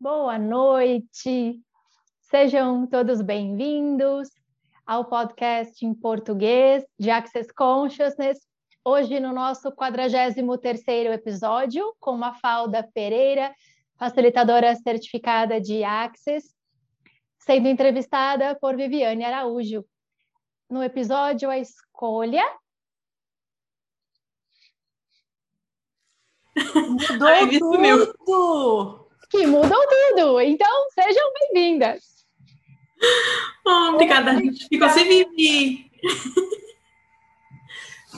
boa noite. Sejam todos bem-vindos ao podcast em português de Access Consciousness. Hoje no nosso 43º episódio com Mafalda Pereira, facilitadora certificada de Access, sendo entrevistada por Viviane Araújo. No episódio A Escolha Mudou Ai, tudo! Que mudou tudo! Então, sejam bem-vindas! Oh, obrigada, a gente ficou sem Vivi!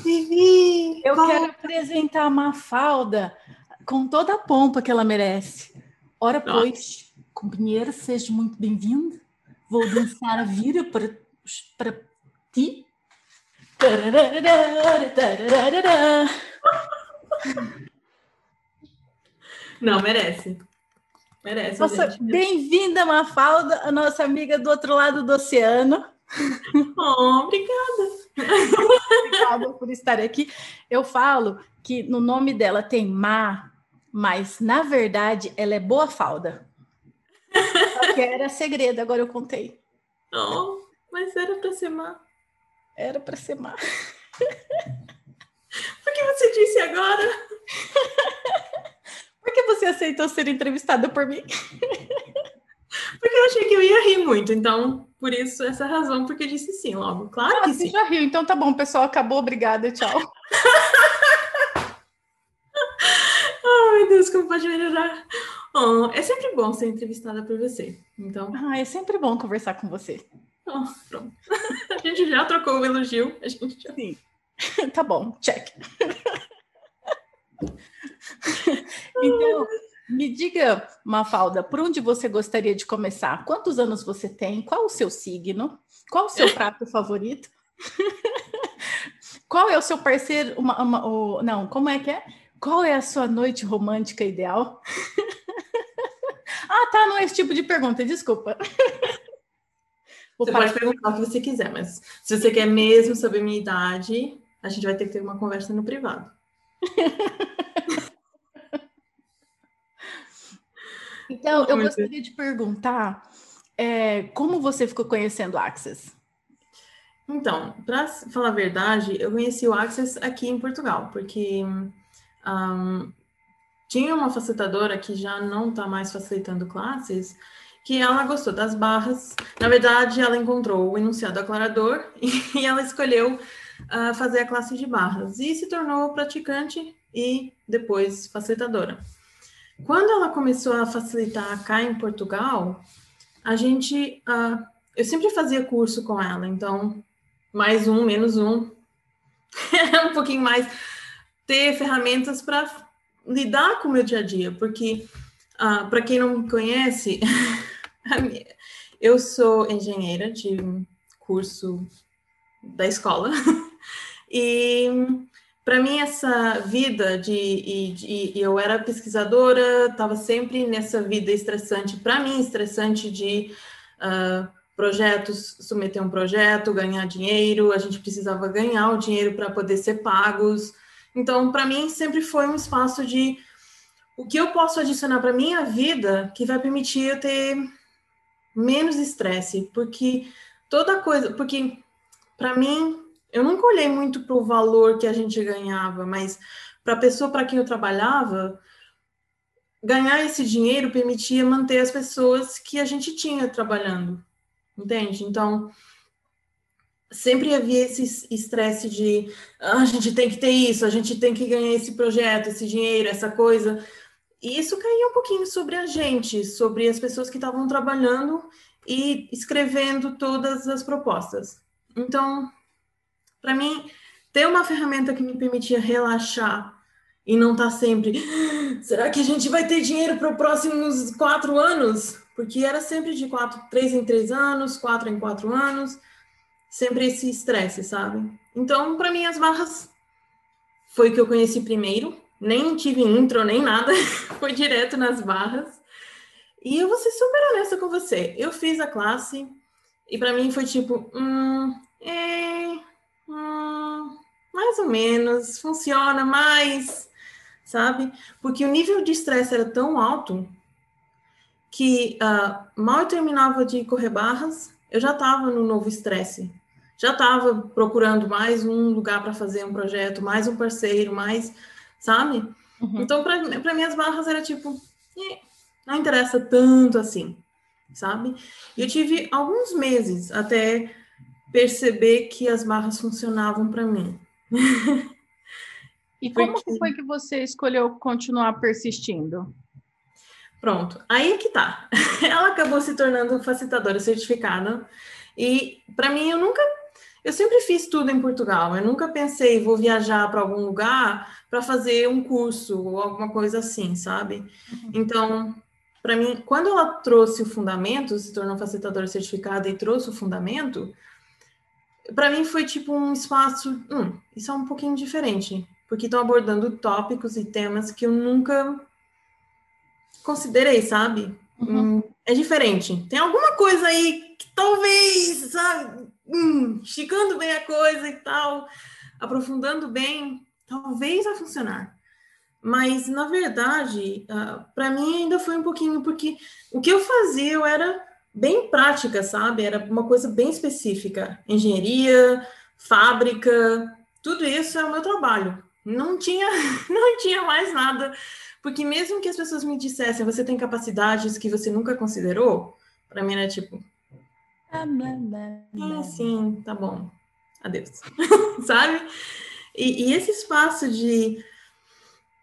Vivi! Eu quero apresentar a Mafalda com toda a pompa que ela merece. Ora, pois, companheira, seja muito bem-vinda. Vou dançar a vida para, para ti. Não, merece. Merece. Nossa, bem-vinda, Mafalda, a nossa amiga do outro lado do oceano. Oh, obrigada. obrigada por estar aqui. Eu falo que no nome dela tem Má, mas na verdade ela é Boa Falda. que era segredo, agora eu contei. Oh, mas era para ser Má. Era para ser Má. Por que você disse agora? Por que você aceitou ser entrevistada por mim? Porque eu achei que eu ia rid muito, então, por isso, essa razão, porque eu disse sim logo. Claro ah, que você sim. já riu, então tá bom, pessoal, acabou, obrigada, tchau. oh, meu Deus, como pode melhorar? Oh, é sempre bom ser entrevistada por você, então... Ah, é sempre bom conversar com você. Oh, pronto. A gente já trocou o elogio, a gente já... Sim. tá bom, check. Então, me diga, Mafalda, por onde você gostaria de começar? Quantos anos você tem? Qual o seu signo? Qual o seu prato favorito? Qual é o seu parceiro? Uma, uma, o, não, como é que é? Qual é a sua noite romântica ideal? ah, tá, não é esse tipo de pergunta, desculpa. Vou você pode perguntar o que você quiser, mas se você quer mesmo saber minha idade, a gente vai ter que ter uma conversa no privado. Então, eu gostaria de perguntar é, como você ficou conhecendo o Access? Então, para falar a verdade, eu conheci o Access aqui em Portugal, porque um, tinha uma facilitadora que já não está mais facilitando classes, que ela gostou das barras. Na verdade, ela encontrou o enunciado aclarador e ela escolheu uh, fazer a classe de barras e se tornou praticante e depois facilitadora. Quando ela começou a facilitar cá em Portugal, a gente, uh, eu sempre fazia curso com ela, então mais um, menos um, um pouquinho mais ter ferramentas para lidar com o meu dia a dia, porque uh, para quem não me conhece, eu sou engenheira de curso da escola e para mim essa vida de, de, eu era pesquisadora estava sempre nessa vida estressante para mim estressante de uh, projetos submeter um projeto ganhar dinheiro a gente precisava ganhar o dinheiro para poder ser pagos. Então para mim sempre foi um espaço de o que eu posso adicionar para minha vida que vai permitir eu ter menos estresse porque toda coisa porque para mim eu nunca olhei muito para o valor que a gente ganhava, mas para a pessoa para quem eu trabalhava, ganhar esse dinheiro permitia manter as pessoas que a gente tinha trabalhando, entende? Então, sempre havia esse estresse de ah, a gente tem que ter isso, a gente tem que ganhar esse projeto, esse dinheiro, essa coisa. E isso caía um pouquinho sobre a gente, sobre as pessoas que estavam trabalhando e escrevendo todas as propostas. Então, para mim, ter uma ferramenta que me permitia relaxar e não estar tá sempre. Será que a gente vai ter dinheiro para os próximos quatro anos? Porque era sempre de quatro, três em três anos, quatro em quatro anos, sempre esse estresse, sabe? Então, para mim, as barras foi o que eu conheci primeiro. Nem tive intro, nem nada, foi direto nas barras. E eu vou ser super honesta com você. Eu fiz a classe e para mim foi tipo, hum, é, Hum, mais ou menos, funciona mais, sabe? Porque o nível de estresse era tão alto que uh, mal eu terminava de correr barras, eu já estava no novo estresse. Já estava procurando mais um lugar para fazer um projeto, mais um parceiro, mais, sabe? Uhum. Então, para mim, as barras era tipo, não interessa tanto assim, sabe? E eu tive alguns meses até perceber que as barras funcionavam para mim. E como Porque... foi que você escolheu continuar persistindo? Pronto, aí é que tá. Ela acabou se tornando facilitadora certificada. E para mim, eu nunca. Eu sempre fiz tudo em Portugal. Eu nunca pensei, vou viajar para algum lugar para fazer um curso ou alguma coisa assim, sabe? Uhum. Então, para mim, quando ela trouxe o fundamento, se tornou facilitadora certificada e trouxe o fundamento, para mim foi tipo um espaço, hum, isso é um pouquinho diferente, porque estão abordando tópicos e temas que eu nunca considerei, sabe? Uhum. Hum, é diferente. Tem alguma coisa aí que talvez, sabe, hum, esticando bem a coisa e tal, aprofundando bem, talvez vai funcionar. Mas, na verdade, uh, ah, para mim ainda foi um pouquinho, porque o que eu fazia eu era bem prática, sabe? Era uma coisa bem específica. Engenharia, fábrica, tudo isso é o meu trabalho. Não tinha, não tinha mais nada. Porque mesmo que as pessoas me dissessem, você tem capacidades que você nunca considerou, para mim era tipo. Ah, sim, tá bom. Adeus. sabe? E, e esse espaço de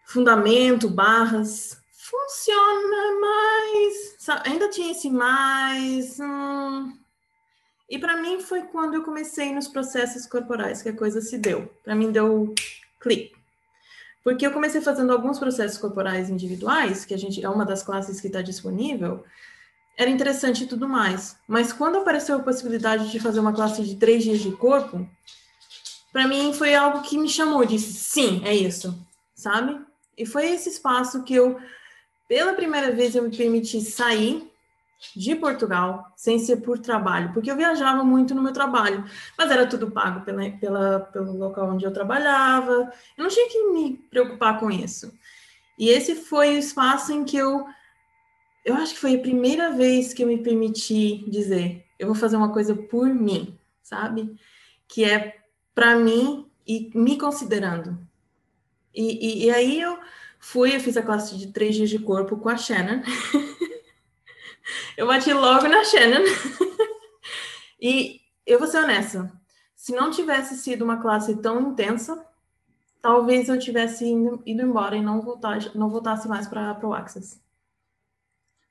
fundamento, barras, funciona, mas ainda tinha esse mais. Hum, e para mim foi quando eu comecei nos processos corporais que a coisa se deu. Para mim deu clique. Porque eu comecei fazendo alguns processos corporais individuais, que a gente é uma das classes que está disponível, era interessante e tudo mais. Mas quando apareceu a possibilidade de fazer uma classe de três dias de corpo, para mim foi algo que me chamou, disse, sim, é isso, sabe? E foi esse espaço que eu, pela primeira vez, eu me permiti sair de Portugal, sem ser por trabalho, porque eu viajava muito no meu trabalho, mas era tudo pago pela, pela, pelo local onde eu trabalhava, eu não tinha que me preocupar com isso. E esse foi o espaço em que eu, eu acho que foi a primeira vez que eu me permiti dizer, eu vou fazer uma coisa por mim, sabe? Que é para mim e me considerando. E, e, e, aí eu fui, eu fiz a classe de três dias de corpo com a Shannon. eu bati logo na Shannon. e eu vou ser honesta, se não tivesse sido uma classe tão intensa, talvez eu tivesse ido, ido embora e não, voltar, não voltasse mais para o Access.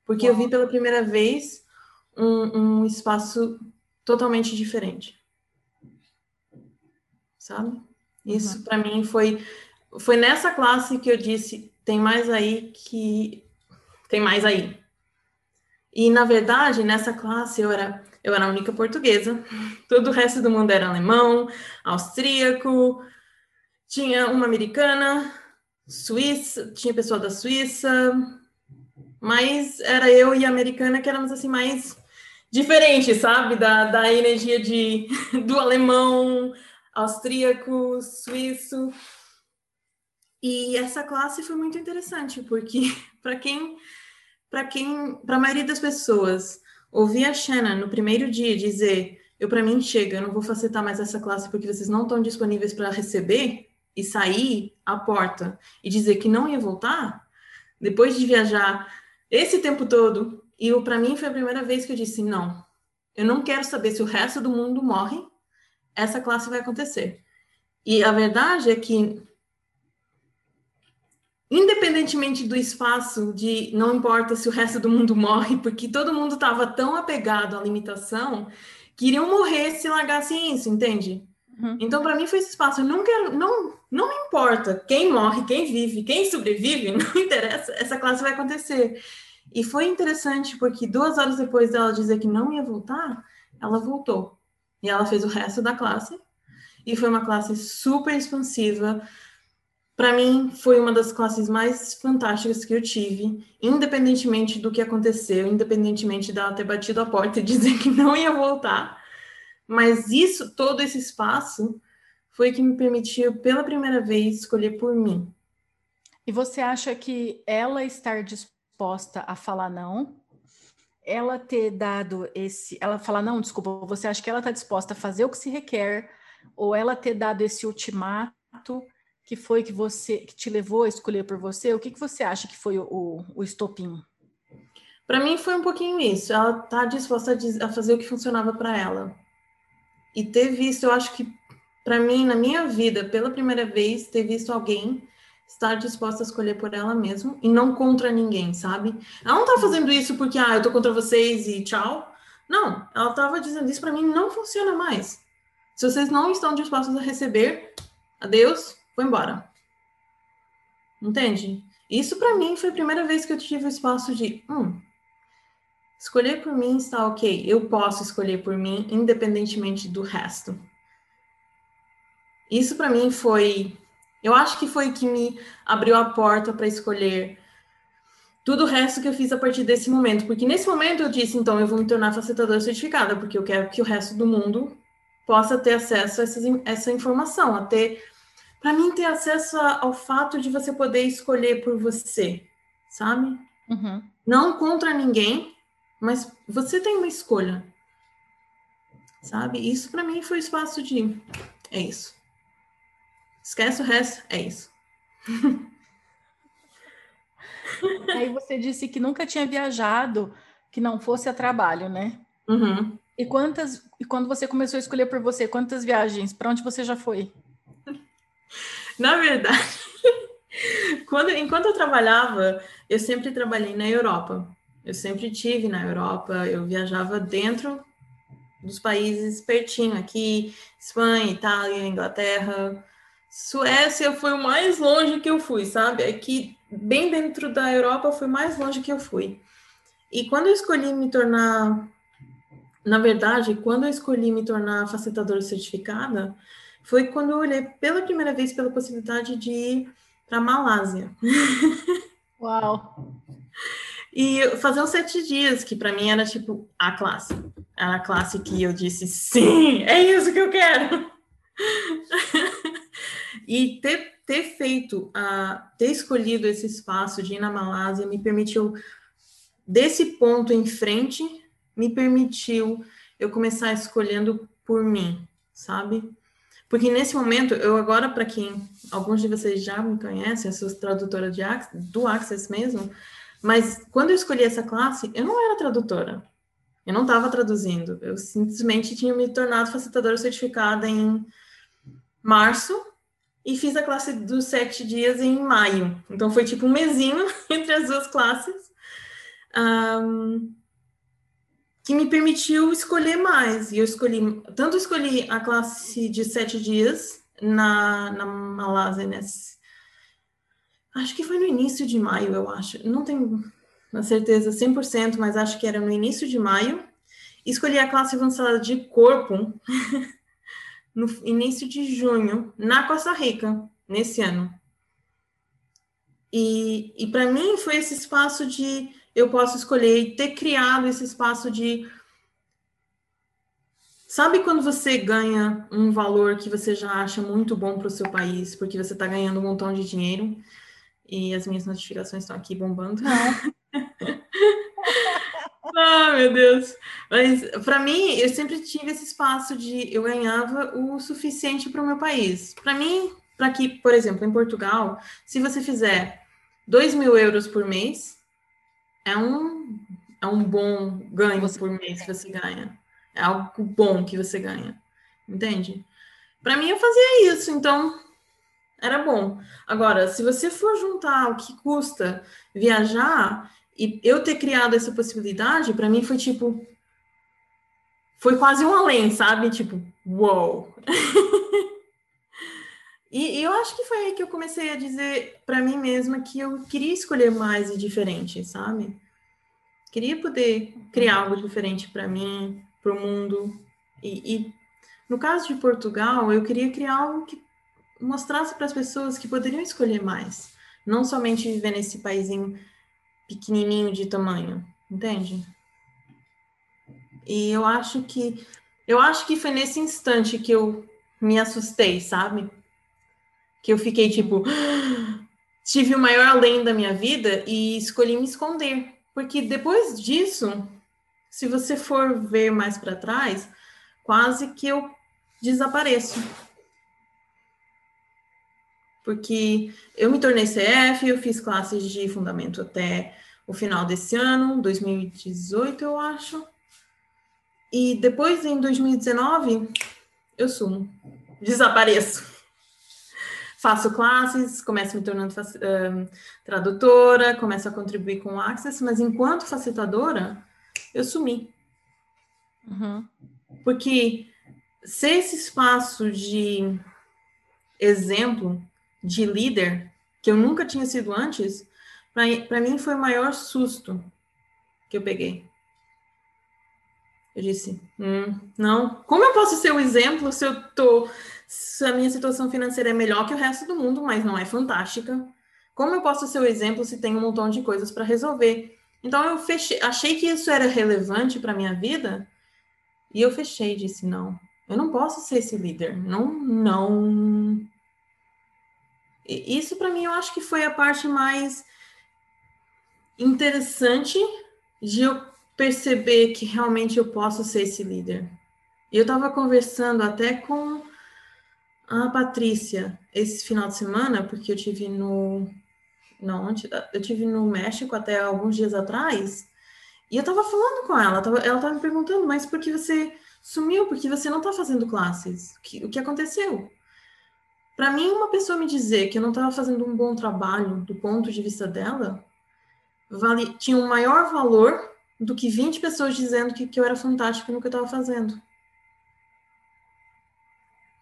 Porque eu vi pela primeira vez um, um espaço totalmente diferente sabe? Isso uhum. para mim foi foi nessa classe que eu disse tem mais aí que tem mais aí. E na verdade nessa classe eu era eu era a única portuguesa, todo o resto do mundo era alemão, austríaco, tinha uma americana, suíça, tinha pessoa da Suíça, mas era eu e a americana que éramos assim mais diferentes, sabe? Da, da energia de, do alemão, austríaco, suíço. E essa classe foi muito interessante, porque para quem, para quem, para a maioria das pessoas, ouvir a Shannon no primeiro dia dizer, eu para mim chega, eu não vou facilitar mais essa classe porque vocês não estão disponíveis para receber e sair à porta e dizer que não ia voltar, depois de viajar esse tempo todo, e para mim foi a primeira vez que eu disse não. Eu não quero saber se o resto do mundo morre essa classe vai acontecer. E a verdade é que, independentemente do espaço, de não importa se o resto do mundo morre, porque todo mundo estava tão apegado à limitação que iriam morrer se largassem isso, entende? Uhum. Então, para mim, foi esse espaço. Eu não quero, não, não importa quem morre, quem vive, quem sobrevive, não interessa, essa classe vai acontecer. E foi interessante porque duas horas depois dela dizer que não ia voltar, ela voltou. E ela fez o resto da classe. E foi uma classe super expansiva. Para mim, foi uma das classes mais fantásticas que eu tive, independentemente do que aconteceu, independentemente dela ter batido a porta e dizer que não ia voltar. Mas isso, todo esse espaço, foi que me permitiu, pela primeira vez, escolher por mim. E você acha que ela estar disposta a falar não ela ter dado esse, ela falar, não, desculpa, você acha que ela está disposta a fazer o que se requer, ou ela ter dado esse ultimato que foi que você que te levou a escolher por você? O que, que você acha que foi o, o estopim? Para mim foi um pouquinho isso. Ela tá disposta a, a fazer o que funcionava para ela. E ter visto, eu acho que para mim na minha vida, pela primeira vez, ter visto alguém estar disposta a escolher por ela mesma e não contra ninguém, sabe? Ela não tá fazendo isso porque ah, eu tô contra vocês e tchau. Não, ela tava dizendo isso para mim não funciona mais. Se vocês não estão dispostos a receber, adeus, vou embora. Entende? Isso para mim foi a primeira vez que eu tive o espaço de, hum, escolher por mim está ok. Eu posso escolher por mim, independentemente do resto. Isso para mim foi eu acho que foi que me abriu a porta para escolher tudo o resto que eu fiz a partir desse momento. Porque nesse momento eu disse, então, eu vou me tornar facilitadora certificada, porque eu quero que o resto do mundo possa ter acesso a essa, essa informação, a ter, para mim, ter acesso ao fato de você poder escolher por você, sabe? Uhum. Não contra ninguém, mas você tem uma escolha, sabe? Isso para mim foi o espaço de, é isso. Esquece o resto, é isso. Aí você disse que nunca tinha viajado que não fosse a trabalho, né? Uhum. E quantas e quando você começou a escolher por você, quantas viagens? Para onde você já foi? Na verdade, quando enquanto eu trabalhava, eu sempre trabalhei na Europa. Eu sempre tive na Europa. Eu viajava dentro dos países pertinho aqui, Espanha, Itália, Inglaterra. Suécia foi o mais longe que eu fui, sabe? Aqui, é bem dentro da Europa, foi mais longe que eu fui. E quando eu escolhi me tornar, na verdade, quando eu escolhi me tornar facilitadora certificada, foi quando eu olhei pela primeira vez pela possibilidade de ir para Malásia. Uau! E fazer uns sete dias, que para mim era tipo a classe. Era a classe que eu disse, sim, é isso que eu quero. E ter, ter feito, uh, ter escolhido esse espaço de ir na Malásia me permitiu, desse ponto em frente, me permitiu eu começar escolhendo por mim, sabe? Porque nesse momento, eu agora, para quem alguns de vocês já me conhecem, eu sou tradutora de, do Access mesmo, mas quando eu escolhi essa classe, eu não era tradutora. Eu não estava traduzindo. Eu simplesmente tinha me tornado facilitadora certificada em março e fiz a classe dos sete dias em maio. Então foi tipo um mesinho entre as duas classes. Um, que me permitiu escolher mais. E eu escolhi, tanto escolhi a classe de sete dias na, na Malásia, nesse, acho que foi no início de maio, eu acho. Não tenho uma certeza 100%, mas acho que era no início de maio. Escolhi a classe avançada de corpo no início de junho, na Costa Rica, nesse ano. E, e para mim foi esse espaço de eu posso escolher e ter criado esse espaço de. Sabe quando você ganha um valor que você já acha muito bom para o seu país, porque você está ganhando um montão de dinheiro? E as minhas notificações estão aqui bombando. Ah, meu Deus. Mas para mim, eu sempre tive esse espaço de eu ganhava o suficiente para o meu país. Para mim, para que, por exemplo, em Portugal, se você fizer 2 mil euros por mês, é um, é um bom ganho por mês que você ganha. É algo bom que você ganha. Entende? Para mim, eu fazia isso, então era bom. Agora, se você for juntar o que custa viajar, e eu ter criado essa possibilidade, para mim foi tipo. Foi quase um além, sabe? Tipo, uou! e, e, eu acho que foi aí que eu comecei a dizer para mim mesma que eu queria escolher mais e diferente, sabe? Queria poder criar algo diferente para mim, para o mundo. E, e no caso de Portugal, eu queria criar algo que mostrasse para as pessoas que poderiam escolher mais, não somente viver nesse paísinho pequenininho de tamanho, entende? E eu acho que eu acho que foi nesse instante que eu me assustei, sabe? Que eu fiquei tipo, tive o maior além da minha vida e escolhi me esconder, Porque depois disso, se você for ver mais para trás, quase que eu desapareço. Porque eu me tornei CF, eu fiz classes de fundamento até o final desse ano, 2018, eu acho. E depois, em 2019, eu sumo, desapareço. Faço classes, começo me tornando tradutora, começo a contribuir com o Access, mas enquanto facilitadora, eu sumi. Uhum. Porque ser esse espaço de exemplo, de líder, que eu nunca tinha sido antes, para mim foi o maior susto que eu peguei. Eu disse, hum, não, como eu posso ser o exemplo se eu tô, a minha situação financeira é melhor que o resto do mundo, mas não é fantástica? Como eu posso ser o exemplo se tem um montão de coisas para resolver? Então eu fechei, achei que isso era relevante para minha vida e eu fechei, disse não, eu não posso ser esse líder, não, não. E isso para mim eu acho que foi a parte mais interessante de eu perceber que realmente eu posso ser esse líder. E eu estava conversando até com a Patrícia esse final de semana, porque eu tive no não, eu tive no México até alguns dias atrás, e eu estava falando com ela, ela estava me perguntando, mas por que você sumiu? Por que você não está fazendo classes? O que, o que aconteceu? Para mim, uma pessoa me dizer que eu não estava fazendo um bom trabalho do ponto de vista dela, vale, tinha um maior valor do que 20 pessoas dizendo que, que eu era fantástico no que eu estava fazendo.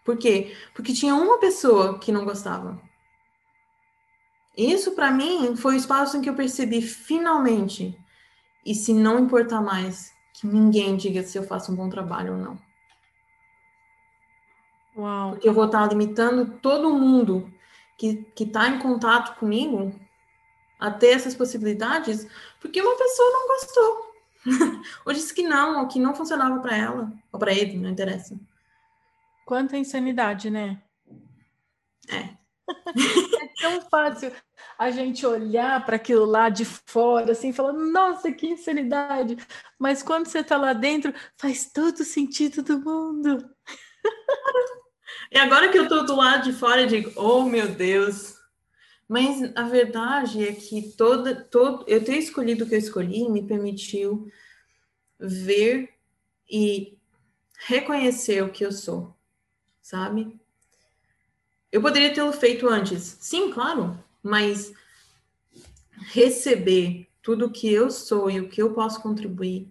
Por quê? Porque tinha uma pessoa que não gostava. Isso, para mim, foi o espaço em que eu percebi finalmente, e se não importar mais, que ninguém diga se eu faço um bom trabalho ou não. Uau. Porque eu vou estar limitando todo mundo que está em contato comigo a ter essas possibilidades, porque uma pessoa não gostou. ou disse que não, ou que não funcionava para ela, ou para ele, não interessa. Quanta insanidade, né? É. é tão fácil a gente olhar para aquilo lá de fora, assim, falando, nossa, que insanidade. Mas quando você está lá dentro, faz todo sentido do mundo. E agora que eu estou do lado de fora, eu digo, oh meu Deus, mas a verdade é que toda, todo, eu ter escolhido o que eu escolhi me permitiu ver e reconhecer o que eu sou, sabe? Eu poderia tê-lo feito antes, sim, claro, mas receber tudo o que eu sou e o que eu posso contribuir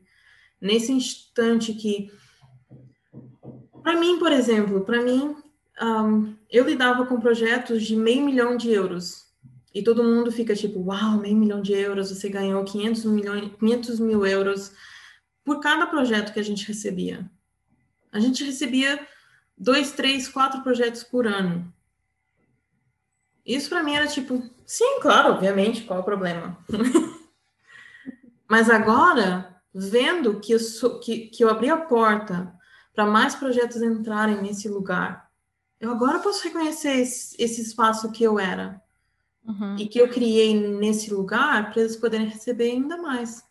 nesse instante que, para mim, por exemplo, para mim, um, eu lidava com projetos de meio milhão de euros e todo mundo fica tipo, uau, meio milhão de euros, você ganhou 500, milhões, 500 mil euros por cada projeto que a gente recebia. A gente recebia dois, três, quatro projetos por ano. Isso para mim era tipo, sim, claro, obviamente, qual é o problema? Mas agora, vendo que eu, sou, que, que eu abri a porta para mais projetos entrarem nesse lugar, eu agora posso reconhecer esse, esse espaço que eu era uhum. e que eu criei nesse lugar para eles poderem receber ainda mais.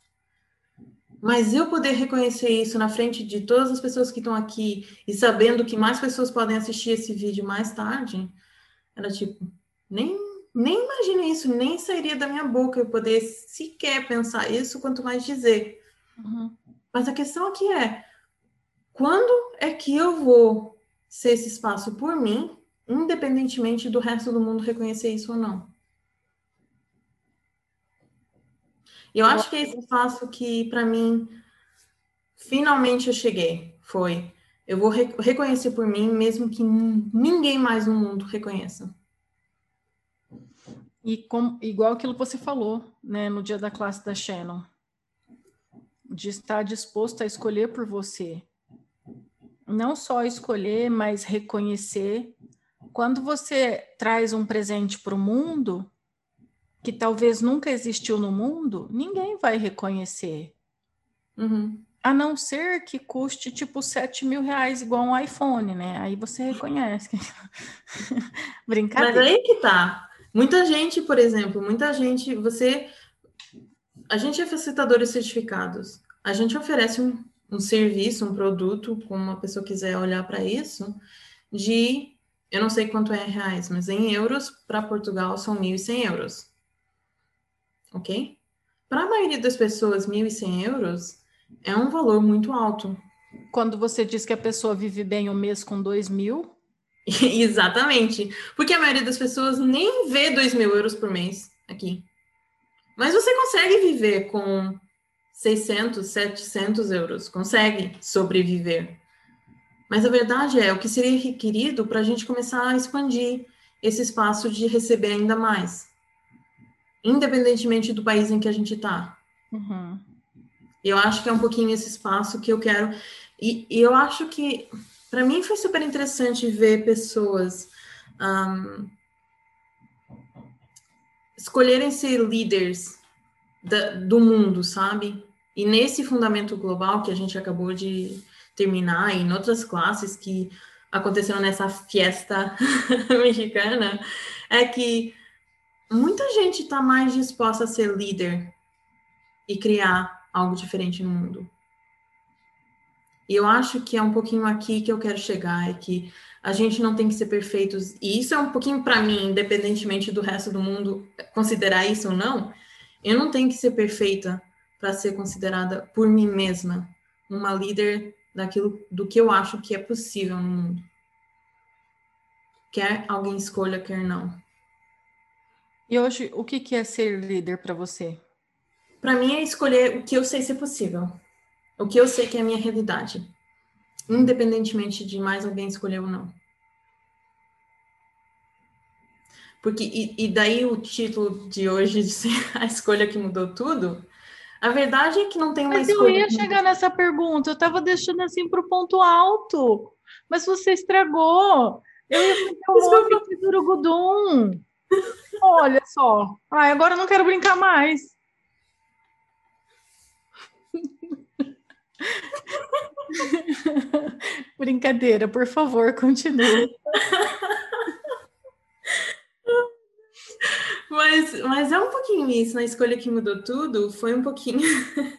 Mas eu poder reconhecer isso na frente de todas as pessoas que estão aqui e sabendo que mais pessoas podem assistir esse vídeo mais tarde, era tipo, nem, nem imagino isso, nem sairia da minha boca eu poder sequer pensar isso, quanto mais dizer. Uhum. Mas a questão aqui é, quando é que eu vou ser esse espaço por mim, independentemente do resto do mundo reconhecer isso ou não? Eu acho que esse passo que, para mim, finalmente eu cheguei foi: eu vou re reconhecer por mim, mesmo que ninguém mais no mundo reconheça. E com, igual aquilo que você falou, né, no dia da classe da Shannon, de estar disposto a escolher por você. Não só escolher, mas reconhecer. Quando você traz um presente para o mundo, que talvez nunca existiu no mundo, ninguém vai reconhecer. Uhum. A não ser que custe tipo 7 mil reais, igual um iPhone, né? Aí você reconhece. Brincadeira. Mas aí que tá. Muita gente, por exemplo, muita gente, você. a gente é facilitadores certificados. A gente oferece um, um serviço, um produto, como uma pessoa quiser olhar para isso, de eu não sei quanto é reais, mas em euros, para Portugal são 1.100 euros. Ok? Para a maioria das pessoas, 1.100 euros é um valor muito alto. Quando você diz que a pessoa vive bem um mês com 2 mil? Exatamente. Porque a maioria das pessoas nem vê 2 mil euros por mês aqui. Mas você consegue viver com 600, 700 euros. Consegue sobreviver. Mas a verdade é o que seria requerido para a gente começar a expandir esse espaço de receber ainda mais, independentemente do país em que a gente está. Uhum. Eu acho que é um pouquinho esse espaço que eu quero. E, e eu acho que, para mim, foi super interessante ver pessoas um, escolherem ser líderes da, do mundo, sabe? E nesse fundamento global que a gente acabou de terminar, e em outras classes que aconteceram nessa fiesta mexicana, é que muita gente está mais disposta a ser líder e criar algo diferente no mundo. E eu acho que é um pouquinho aqui que eu quero chegar, é que a gente não tem que ser perfeitos. E isso é um pouquinho para mim, independentemente do resto do mundo considerar isso ou não, eu não tenho que ser perfeita para ser considerada por mim mesma uma líder daquilo do que eu acho que é possível no mundo. Quer alguém escolha, quer não. E hoje, o que é ser líder para você? Para mim é escolher o que eu sei ser possível, o que eu sei que é a minha realidade, independentemente de mais alguém escolher ou não. Porque, e, e daí o título de hoje de ser a escolha que mudou tudo, a verdade é que não tem uma mas escolha. Mas eu ia chegar nessa pergunta, eu estava deixando assim para o ponto alto, mas você estragou. Eu ia fazer um monte de urugudum. Olha só. Ai, agora eu não quero brincar mais. Brincadeira, por favor, continue. Mas, mas é um pouquinho isso, na escolha que mudou tudo, foi um pouquinho.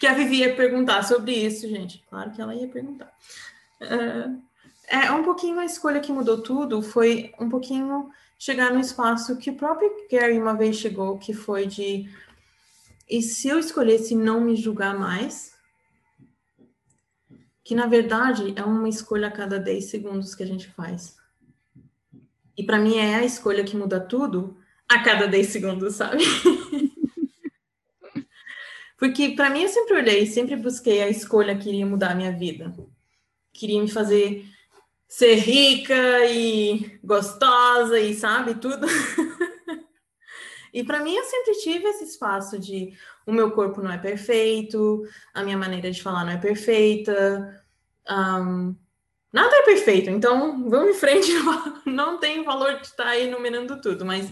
que a Vivi ia perguntar sobre isso, gente. Claro que ela ia perguntar. Uh, é um pouquinho a escolha que mudou tudo, foi um pouquinho chegar no espaço que o próprio Gary uma vez chegou, que foi de. E se eu escolhesse não me julgar mais? Que na verdade é uma escolha a cada 10 segundos que a gente faz. E para mim é a escolha que muda tudo a cada 10 segundos, sabe? Porque para mim eu sempre olhei, sempre busquei a escolha que iria mudar a minha vida. Queria me fazer ser rica e gostosa e sabe tudo. e para mim eu sempre tive esse espaço de o meu corpo não é perfeito, a minha maneira de falar não é perfeita, um, Nada é perfeito, então vamos em frente. Não tem valor de estar aí enumerando tudo, mas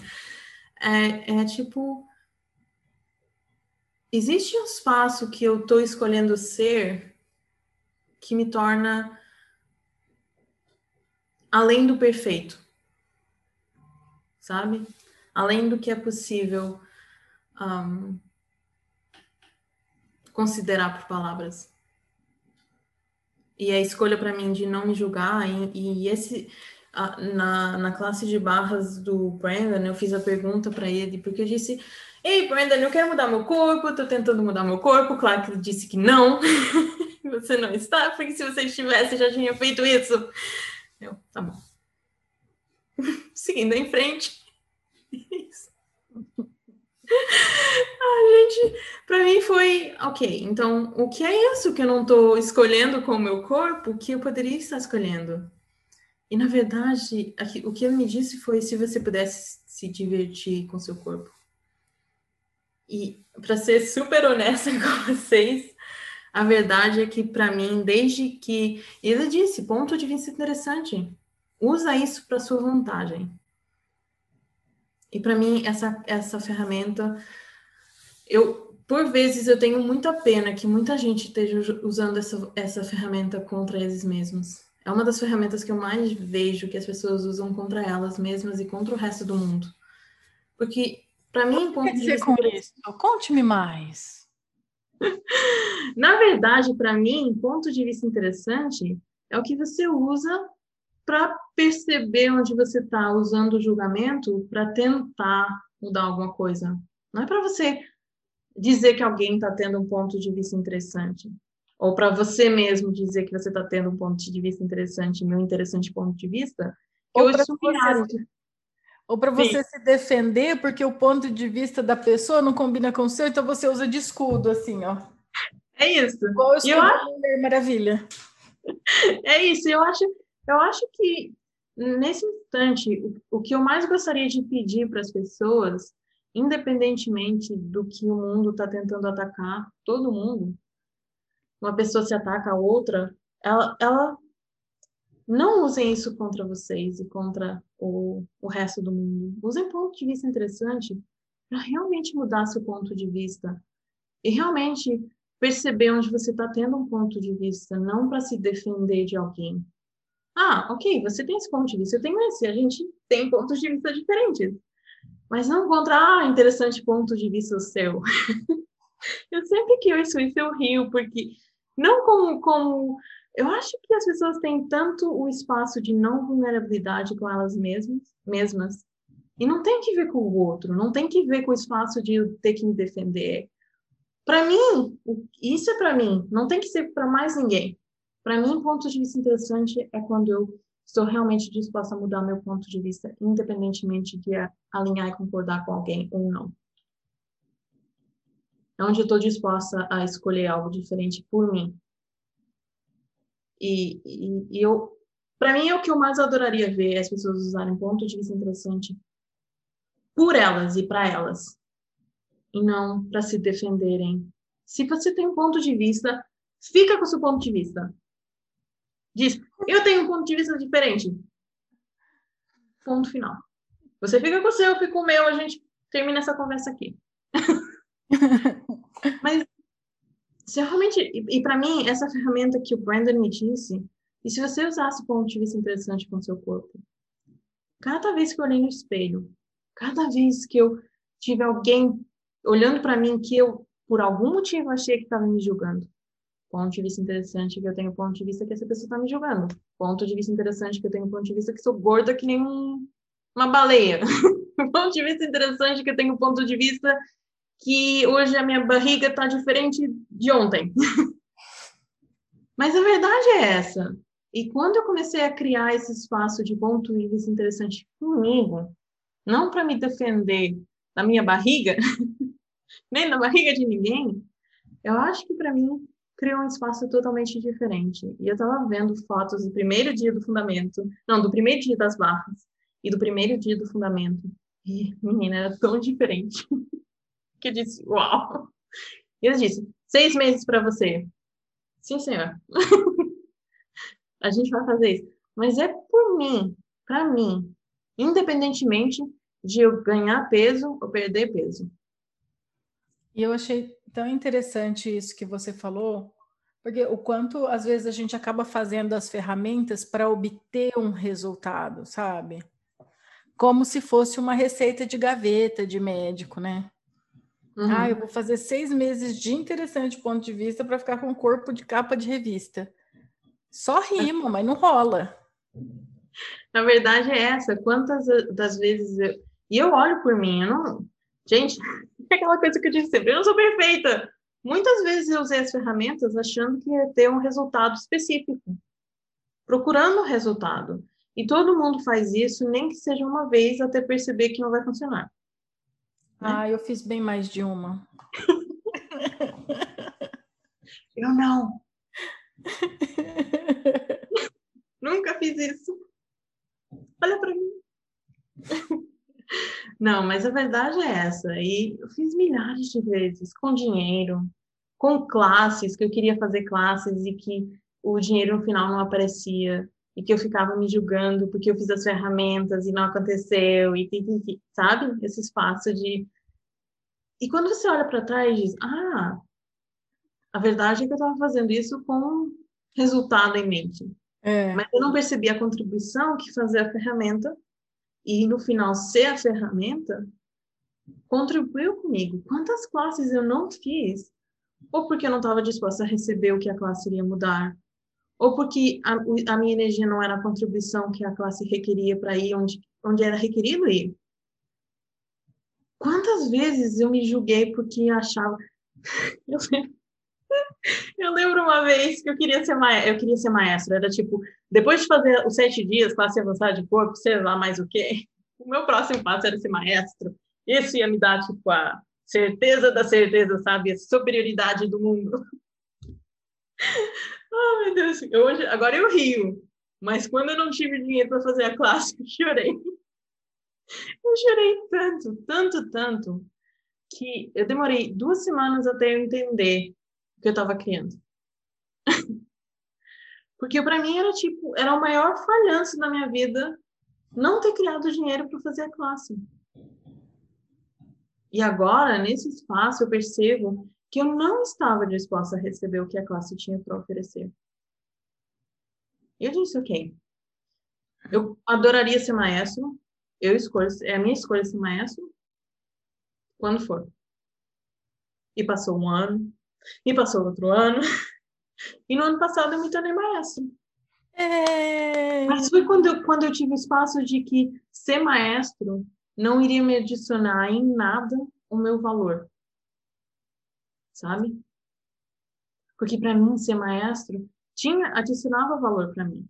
é, é tipo. Existe um espaço que eu estou escolhendo ser que me torna além do perfeito, sabe? Além do que é possível um, considerar por palavras. E a escolha para mim de não me julgar e, e esse na, na classe de barras do Brandon eu fiz a pergunta para ele porque eu disse ei Brandon eu quero mudar meu corpo estou tentando mudar meu corpo. Claro que ele disse que não. Você não está porque se você estivesse já tinha feito isso eu tá bom seguindo em frente isso gente, para mim foi ok. Então, o que é isso que eu não estou escolhendo com o meu corpo que eu poderia estar escolhendo? E na verdade, aqui, o que ele me disse foi se você pudesse se divertir com seu corpo. E para ser super honesta com vocês, a verdade é que para mim, desde que ele disse, ponto de vista interessante, usa isso para sua vantagem. E para mim, essa, essa ferramenta, eu, por vezes, eu tenho muita pena que muita gente esteja usando essa, essa ferramenta contra eles mesmos. É uma das ferramentas que eu mais vejo que as pessoas usam contra elas mesmas e contra o resto do mundo. Porque para mim, o que quer dizer com isso? Conte-me mais. Na verdade, para mim, ponto de vista interessante é o que você usa para perceber onde você está usando o julgamento para tentar mudar alguma coisa. Não é para você dizer que alguém está tendo um ponto de vista interessante. Ou para você mesmo dizer que você está tendo um ponto de vista interessante, meu interessante ponto de vista. Ou para você, ou para você se defender, porque o ponto de vista da pessoa não combina com o seu, então você usa de escudo, assim, ó. É isso. O escudo eu acho... Maravilha. É isso, eu acho, eu acho que nesse instante, o, o que eu mais gostaria de pedir para as pessoas, independentemente do que o mundo está tentando atacar, todo mundo, uma pessoa se ataca a outra, ela, ela não usem isso contra vocês e contra o, o resto do mundo. Usem ponto de vista interessante para realmente mudar seu ponto de vista e realmente perceber onde você está tendo um ponto de vista, não para se defender de alguém. Ah, ok, você tem esse ponto de vista, eu tenho esse, a gente tem pontos de vista diferentes. Mas não contra, ah, interessante ponto de vista seu. eu sempre que eu isso, isso eu rio, porque não como, como. Eu acho que as pessoas têm tanto o espaço de não vulnerabilidade com elas mesmas, mesmas e não tem que ver com o outro, não tem que ver com o espaço de eu ter que me defender. Para mim, isso é para mim, não tem que ser para mais ninguém. Para mim, ponto de vista interessante é quando eu estou realmente disposta a mudar meu ponto de vista, independentemente de alinhar e concordar com alguém ou não. É onde eu estou disposta a escolher algo diferente por mim. E, e, e eu, para mim, é o que eu mais adoraria ver as pessoas usarem ponto de vista interessante por elas e para elas, e não para se defenderem. Se você tem um ponto de vista, fica com o seu ponto de vista. Diz, eu tenho um ponto de vista diferente. Ponto final. Você fica com o seu, eu fico com o meu, a gente termina essa conversa aqui. Mas se realmente, e, e para mim, essa ferramenta que o Brandon me disse, e se você usasse ponto de vista interessante com o seu corpo, cada vez que eu olhei no espelho, cada vez que eu tive alguém olhando para mim que eu, por algum motivo, achei que estava me julgando, ponto de vista interessante que eu tenho ponto de vista que essa pessoa está me julgando, ponto de vista interessante que eu tenho ponto de vista que sou gorda que nem um, uma baleia, ponto de vista interessante que eu tenho ponto de vista que hoje a minha barriga está diferente de ontem. Mas a verdade é essa. E quando eu comecei a criar esse espaço de de vista interessante comigo, não para me defender da minha barriga, nem da barriga de ninguém, eu acho que para mim criou um espaço totalmente diferente. E eu estava vendo fotos do primeiro dia do fundamento, não, do primeiro dia das barras e do primeiro dia do fundamento. E, menina, era tão diferente. que eu disse, uau! E ele disse, seis meses para você. Sim, senhor. a gente vai fazer isso. Mas é por mim, para mim, independentemente de eu ganhar peso ou perder peso. E eu achei tão interessante isso que você falou, porque o quanto às vezes a gente acaba fazendo as ferramentas para obter um resultado, sabe? Como se fosse uma receita de gaveta de médico, né? Uhum. Ah, eu vou fazer seis meses de interessante ponto de vista para ficar com o corpo de capa de revista. Só rima, mas não rola. Na verdade é essa. Quantas das vezes eu... E eu olho por mim, eu não... Gente, é aquela coisa que eu disse sempre, eu não sou perfeita. Muitas vezes eu usei as ferramentas achando que ia ter um resultado específico. Procurando o resultado. E todo mundo faz isso, nem que seja uma vez, até perceber que não vai funcionar. Né? Ah, eu fiz bem mais de uma. eu não. Nunca fiz isso. Olha para mim. Não, mas a verdade é essa. E eu fiz milhares de vezes com dinheiro, com classes, que eu queria fazer classes e que o dinheiro no final não aparecia e que eu ficava me julgando porque eu fiz as ferramentas e não aconteceu e, e, e sabe esse espaço de e quando você olha para trás diz ah a verdade é que eu estava fazendo isso com resultado em mente é. mas eu não percebi a contribuição que fazia a ferramenta e no final ser a ferramenta contribuiu comigo. Quantas classes eu não fiz? Ou porque eu não estava disposta a receber o que a classe iria mudar, ou porque a, a minha energia não era a contribuição que a classe requeria para ir onde, onde era requerido ir. Quantas vezes eu me julguei porque achava. Eu lembro, eu lembro uma vez que eu queria ser maestro, eu queria ser maestro. Era tipo, depois de fazer os sete dias, classe avançada de corpo, sei lá mais o quê, o meu próximo passo era ser maestro. Esse ia me dar, tipo, a certeza da certeza, sabe? A superioridade do mundo. Oh, meu Deus. Eu, hoje, agora eu rio. Mas quando eu não tive dinheiro para fazer a classe, eu chorei. Eu chorei tanto, tanto, tanto, que eu demorei duas semanas até eu entender o que eu estava criando. Porque para mim era tipo, era o maior falhanço da minha vida não ter criado dinheiro para fazer a classe. E agora, nesse espaço, eu percebo que eu não estava disposta a receber o que a classe tinha para oferecer. Eu disse, ok, eu adoraria ser maestro, eu escolho, é a minha escolha ser maestro, quando for. E passou um ano, e passou outro ano, e no ano passado eu me tornei maestro. É... Mas foi quando eu, quando eu tive espaço de que ser maestro não iria me adicionar em nada o meu valor. Sabe? Porque para mim ser maestro tinha adicionava valor para mim.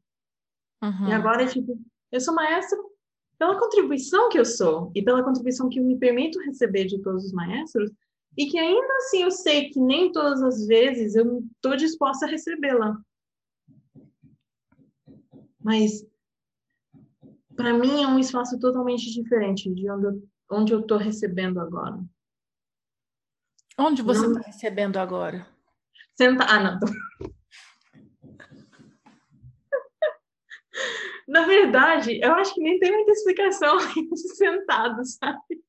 Uhum. E agora tipo, eu sou maestro pela contribuição que eu sou e pela contribuição que eu me permito receber de todos os maestros e que ainda assim eu sei que nem todas as vezes eu estou disposta a recebê-la. Mas para mim é um espaço totalmente diferente de onde eu, onde eu estou recebendo agora. Onde você está recebendo agora? Senta... Ah, não. Na verdade, eu acho que nem tem muita explicação de sentado, sabe?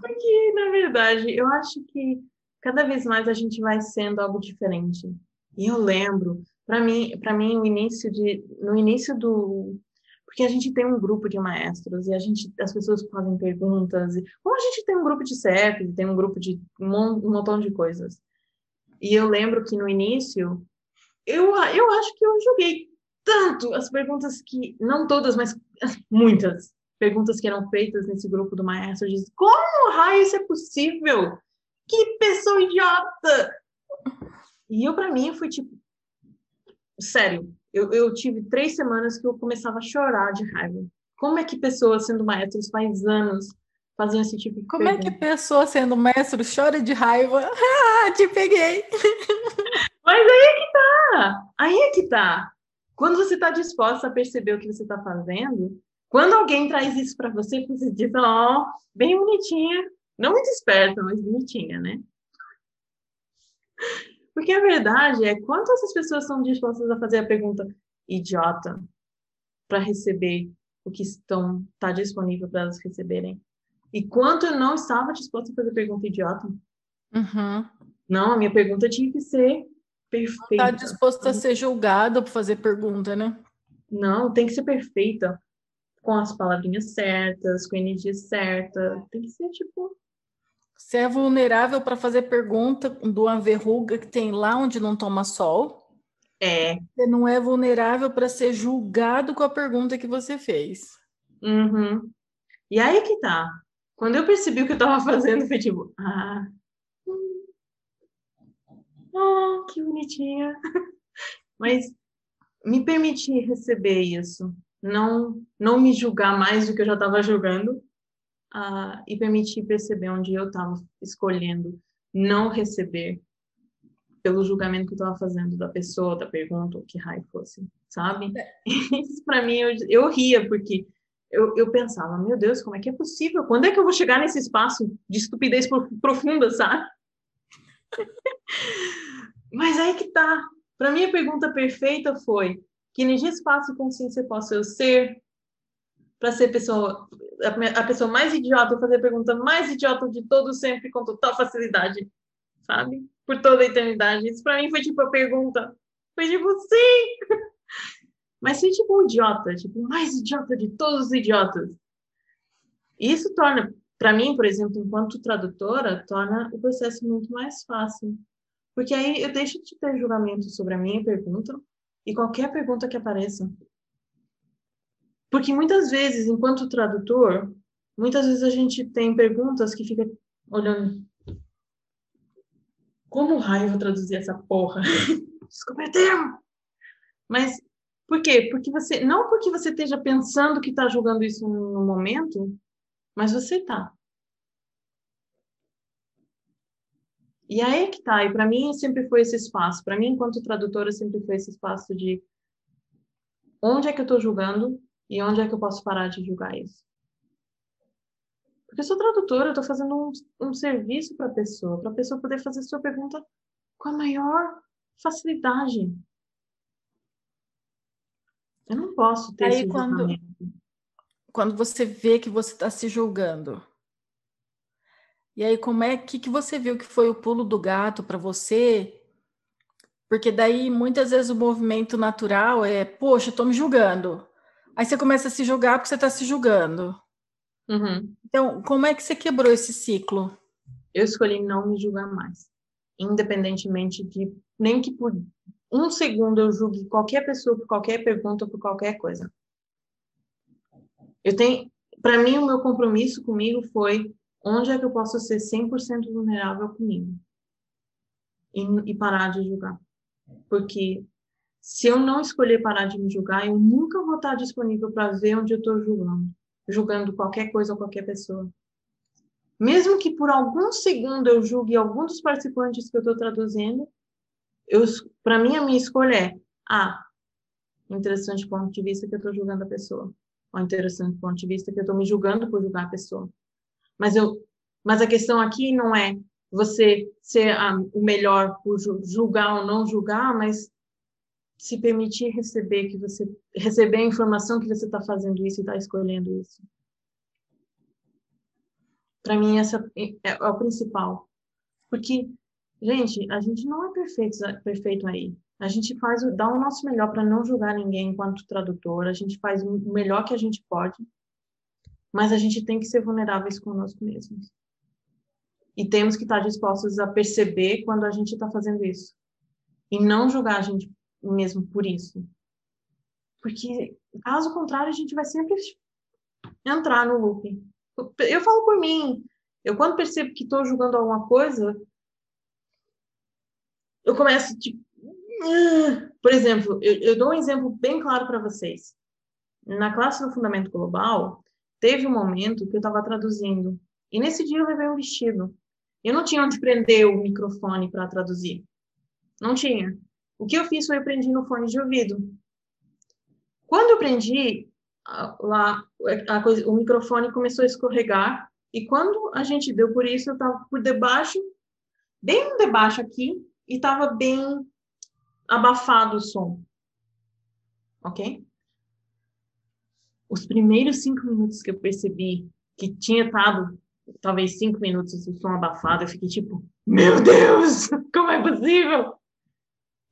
Porque, na verdade, eu acho que cada vez mais a gente vai sendo algo diferente. E eu lembro para mim, para mim o início de no início do porque a gente tem um grupo de maestros e a gente as pessoas fazem perguntas e como a gente tem um grupo de CEP, tem um grupo de um, um montão de coisas. E eu lembro que no início eu eu acho que eu joguei tanto as perguntas que não todas, mas muitas perguntas que eram feitas nesse grupo do maestro, diz: "Como raio isso é possível? Que pessoa idiota!" E eu para mim fui tipo sério, eu, eu tive três semanas que eu começava a chorar de raiva. Como é que pessoas sendo maestros faz anos faziam esse tipo de Como pergunta? é que pessoa sendo maestro chora de raiva? Ah, te peguei! Mas aí é que tá! Aí é que tá! Quando você está disposta a perceber o que você está fazendo, quando alguém traz isso para você, você diz, ó, oh, bem bonitinha, não muito esperta, mas bonitinha, né? Porque a verdade é quanto essas pessoas são dispostas a fazer a pergunta idiota para receber o que estão está disponível para elas receberem. E quanto eu não estava disposta a fazer pergunta idiota. Uhum. Não, a minha pergunta tinha que ser perfeita. Está disposta a ser julgada por fazer pergunta, né? Não, tem que ser perfeita. Com as palavrinhas certas, com a energia certa. Tem que ser tipo você é vulnerável para fazer pergunta de uma verruga que tem lá onde não toma sol. É. Você não é vulnerável para ser julgado com a pergunta que você fez. Uhum. E aí que tá. Quando eu percebi o que eu estava fazendo, foi tipo, ah, oh, que bonitinha. Mas me permitir receber isso, não não me julgar mais do que eu já estava julgando uh, e permitir perceber onde eu estava escolhendo não receber pelo julgamento que eu estava fazendo da pessoa, da pergunta, o que raio fosse, sabe? É. Isso para mim, eu, eu ria, porque eu, eu pensava, meu Deus, como é que é possível? Quando é que eu vou chegar nesse espaço de estupidez profunda, sabe? Mas aí que tá. Para mim, a pergunta perfeita foi: que energia, espaço e consciência posso eu ser para ser pessoa, a, a, pessoa mais idiota, fazer a pergunta mais idiota de todo sempre com total facilidade, sabe? Por toda a eternidade. Isso para mim foi tipo a pergunta. Foi tipo, sim! Mas foi tipo um idiota, tipo, mais idiota de todos os idiotas. Isso torna, para mim, por exemplo, enquanto tradutora, torna o processo muito mais fácil. Porque aí eu deixo de ter julgamento sobre a minha pergunta e qualquer pergunta que apareça. Porque muitas vezes, enquanto tradutor, muitas vezes a gente tem perguntas que fica olhando. Como raio vou traduzir essa porra? Desculpa o termo! Mas por quê? Porque você. Não porque você esteja pensando que está julgando isso no momento, mas você está. E aí que tá. E para mim sempre foi esse espaço. Para mim, enquanto tradutora, sempre foi esse espaço de onde é que eu estou julgando e onde é que eu posso parar de julgar isso? Porque eu sou tradutora, eu estou fazendo um, um serviço para a pessoa, para a pessoa poder fazer sua pergunta com a maior facilidade. Eu não posso ter Aí, esse quando, quando você vê que você está se julgando, e aí como é que, que você viu que foi o pulo do gato para você porque daí muitas vezes o movimento natural é, poxa, estou me julgando. Aí você começa a se julgar porque você está se julgando. Uhum. Então, como é que você quebrou esse ciclo? Eu escolhi não me julgar mais. Independentemente de. Nem que por um segundo eu julgue qualquer pessoa por qualquer pergunta, por qualquer coisa. Eu tenho. Para mim, o meu compromisso comigo foi onde é que eu posso ser 100% vulnerável comigo e, e parar de julgar. Porque se eu não escolher parar de me julgar, eu nunca vou estar disponível para ver onde eu estou julgando, julgando qualquer coisa ou qualquer pessoa. Mesmo que por algum segundo eu julgue algum dos participantes que eu estou traduzindo, para mim a minha escolha é, ah, interessante ponto de vista que eu estou julgando a pessoa, ou interessante ponto de vista que eu estou me julgando por julgar a pessoa. Mas eu, mas a questão aqui não é você ser a, o melhor por julgar ou não julgar, mas se permitir receber que você receber a informação que você está fazendo isso e está escolhendo isso. Para mim essa é, é, o principal, porque gente, a gente não é perfeito perfeito aí. A gente faz dá o nosso melhor para não julgar ninguém enquanto tradutor. A gente faz o melhor que a gente pode, mas a gente tem que ser vulneráveis conosco mesmos. E temos que estar dispostos a perceber quando a gente está fazendo isso. E não julgar a gente mesmo por isso. Porque, caso contrário, a gente vai sempre entrar no loop. Eu falo por mim. Eu, quando percebo que estou julgando alguma coisa, eu começo, tipo... Por exemplo, eu, eu dou um exemplo bem claro para vocês. Na classe do Fundamento Global, teve um momento que eu estava traduzindo. E nesse dia eu levei um vestido. Eu não tinha onde prender o microfone para traduzir. Não tinha. O que eu fiz foi eu prendi no fone de ouvido. Quando eu prendi, lá coisa, o microfone começou a escorregar e quando a gente deu por isso, eu estava por debaixo, bem debaixo aqui, e estava bem abafado o som. Ok? Os primeiros cinco minutos que eu percebi que tinha estado talvez cinco minutos o som abafado, eu fiquei tipo, meu Deus, como é possível?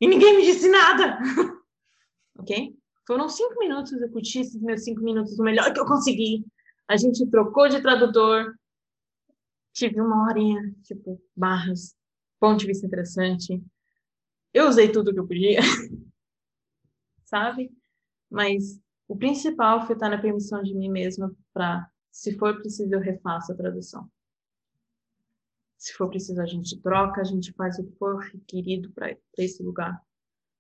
E ninguém me disse nada. ok? Foram cinco minutos, eu curti esses meus cinco minutos, o melhor que eu consegui. A gente trocou de tradutor, tive uma horinha, tipo, barras, ponto de vista interessante. Eu usei tudo que eu podia, sabe? Mas o principal foi estar na permissão de mim mesma para se for preciso, eu refaço a tradução. Se for preciso, a gente troca, a gente faz o que for requerido para esse lugar.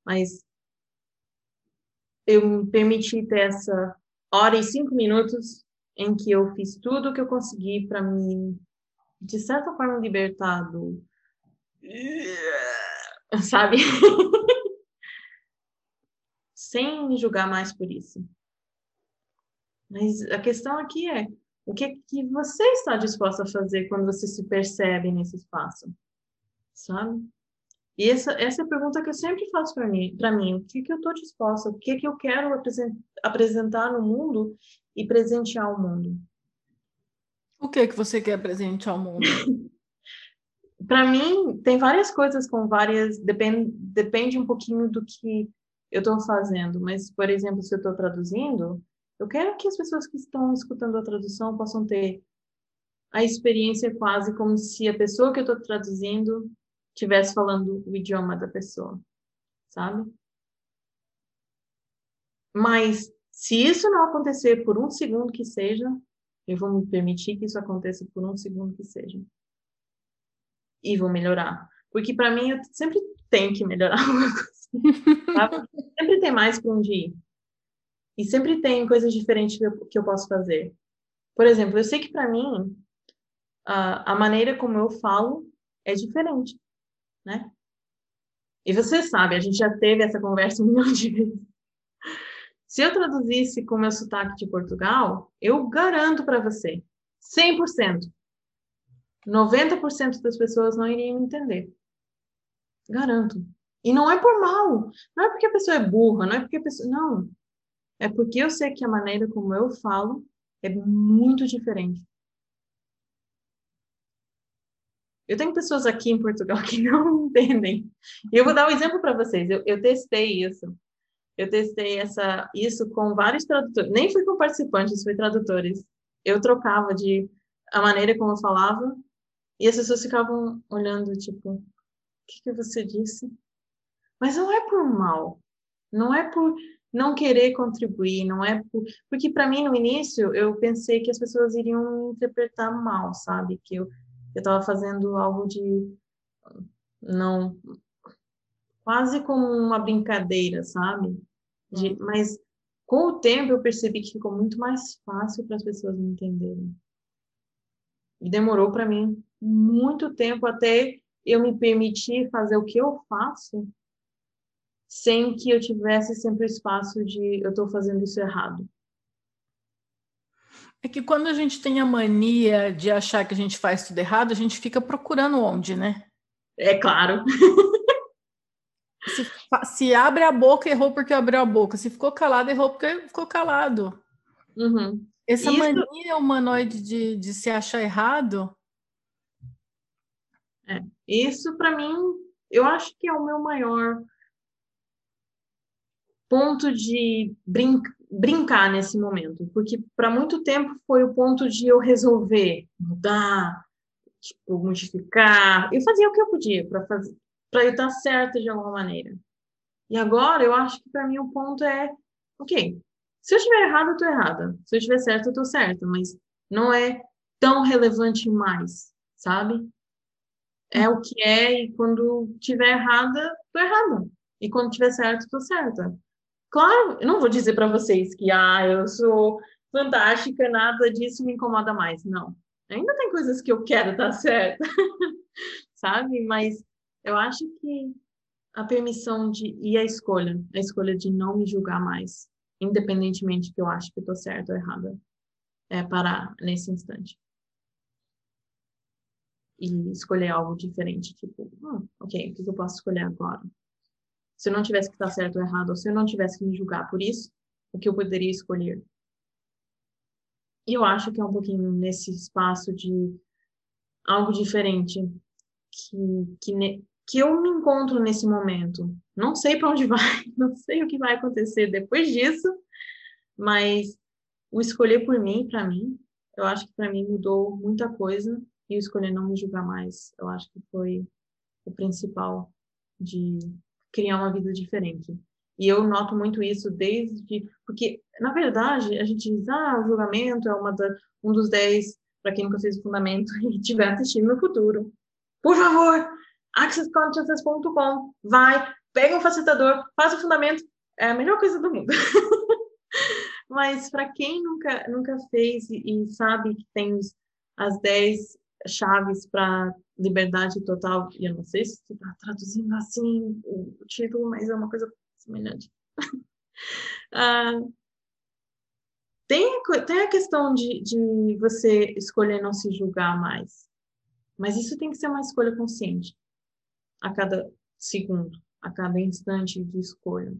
Mas eu me permiti ter essa hora e cinco minutos em que eu fiz tudo o que eu consegui para me, de certa forma, libertar do. Sabe? Sem me julgar mais por isso. Mas a questão aqui é: o que, que você está disposto a fazer quando você se percebe nesse espaço? Sabe? E essa, essa é a pergunta que eu sempre faço para mim, para mim, o que, que eu estou disposta, o que, que eu quero apresentar no mundo e presentear ao mundo. O que que você quer presentear ao mundo? para mim, tem várias coisas com várias, depende, depende um pouquinho do que eu estou fazendo, mas, por exemplo, se eu estou traduzindo, Eu quero que as pessoas que estão escutando a tradução possam ter a experiência quase como se a pessoa que eu estou traduzindo estivesse falando o idioma da pessoa, sabe? Mas se isso não acontecer por um segundo que seja, eu vou me permitir que isso aconteça por um segundo que seja. E vou melhorar. Porque para mim eu sempre tenho que melhorar alguma coisa. Sabe? sempre tem mais para onde ir. E sempre tem coisas diferentes que eu, que eu posso fazer. Por exemplo, eu sei que para mim a, a maneira como eu falo é diferente, né? E você sabe, a gente já teve essa conversa um milhão de vezes. Se eu traduzisse com meu sotaque de Portugal, eu garanto para você, 100%, 90% das pessoas não iriam me entender. Garanto. E não é por mal. Não é porque a pessoa é burra, não é porque a pessoa. Não. É porque eu sei que a maneira como eu falo é muito diferente. Eu tenho pessoas aqui em Portugal que não entendem. E eu vou dar um exemplo para vocês. Eu, eu, testei isso. Eu testei essa, isso com vários tradutores. Nem fui com participantes, fui tradutores. Eu trocava de a maneira como eu falava e as pessoas ficavam olhando, tipo, o que, que você disse? Mas não é por mal. Não é por não querer contribuir, não é por... porque para mim no início eu pensei que as pessoas iriam interpretar mal, sabe? Que eu eu estava fazendo algo de não quase como uma brincadeira, sabe? De, uhum. mas com o tempo eu percebi que ficou muito mais fácil para as pessoas me entenderem. E demorou para mim muito tempo até eu me permitir fazer o que eu faço sem que eu tivesse sempre o espaço de eu estou fazendo isso errado. É que quando a gente tem a mania de achar que a gente faz tudo errado, a gente fica procurando onde, né? É claro. Se, se, abre a boca, errou porque abriu a boca. Se ficou calado, errou porque ficou calado. Uhum. Essa Isso... mania humanoide de, de se achar errado. É. Isso, para mim, eu acho que é o meu maior ponto de brin brincar nesse momento, porque para muito tempo foi o ponto de eu resolver mudar, tipo, modificar. Eu fazia o que eu podia para fazer para eu estar certa de alguma maneira. E agora eu acho que para mim o ponto é, ok, se eu estiver errada, eu estou errada. Se eu estiver certa, eu estou certa, mas não é tão relevante mais, sabe? É o que é e quando estiver errada, estou errada. E quando estiver certa, estou certa. Claro, eu não vou dizer para vocês que ah, eu sou fantástica, nada disso me incomoda mais. Não. Ainda tem coisas que eu quero estar certa, sabe? Mas eu acho que a permissão de e a escolha, a escolha de não me julgar mais, independentemente que eu acho que estou certa ou errada, é parar nesse instante e escolher algo diferente, tipo, oh, ok, o que eu posso escolher agora? Se eu não tivesse que estar certo ou errado, ou se eu não tivesse que me julgar por isso, o que eu poderia escolher? E eu acho que é um pouquinho nesse espaço de algo diferente que, que, que eu me encontro nesse momento. Não sei para onde vai, não sei o que vai acontecer depois disso, mas o escolher por mim, para mim, eu acho que para mim mudou muita coisa e o escolher não me julgar mais, eu acho que foi o principal de criar uma vida diferente. E eu noto muito isso desde porque na verdade a gente diz ah o julgamento é uma da, um dos dez para quem nunca fez o fundamento e estiver assistindo no futuro. Por favor, accessconsciousness.com. Vai, pega um facilitador, faz o fundamento, é a melhor coisa do mundo. Mas para quem nunca, nunca fez e, e sabe que tem os, as 10 chaves para liberdade total, e eu não sei se está traduzindo assim o, título, mas é uma coisa semelhante. uh, tem, tem a questão de, de você escolher não se julgar mais. Mas isso tem que ser uma escolha consciente a cada segundo, a cada instante de escolha.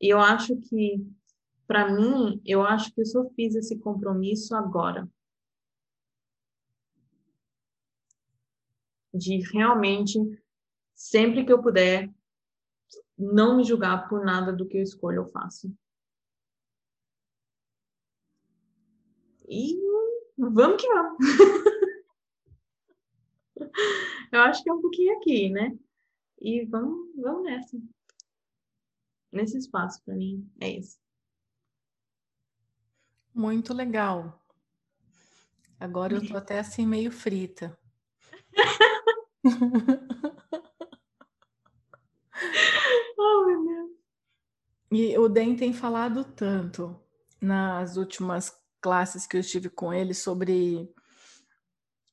E eu acho que, para mim, eu acho que eu só fiz esse compromisso agora. De realmente, sempre que eu puder, não me julgar por nada do que eu escolho ou faço. E vamos que vamos. Eu acho que é um pouquinho aqui, né? E vamos, vamos nessa. Nesse espaço, para mim, é isso. Muito legal. Agora eu tô até assim meio frita. Oh, meu Deus. E o Den tem falado tanto nas últimas classes que eu estive com ele sobre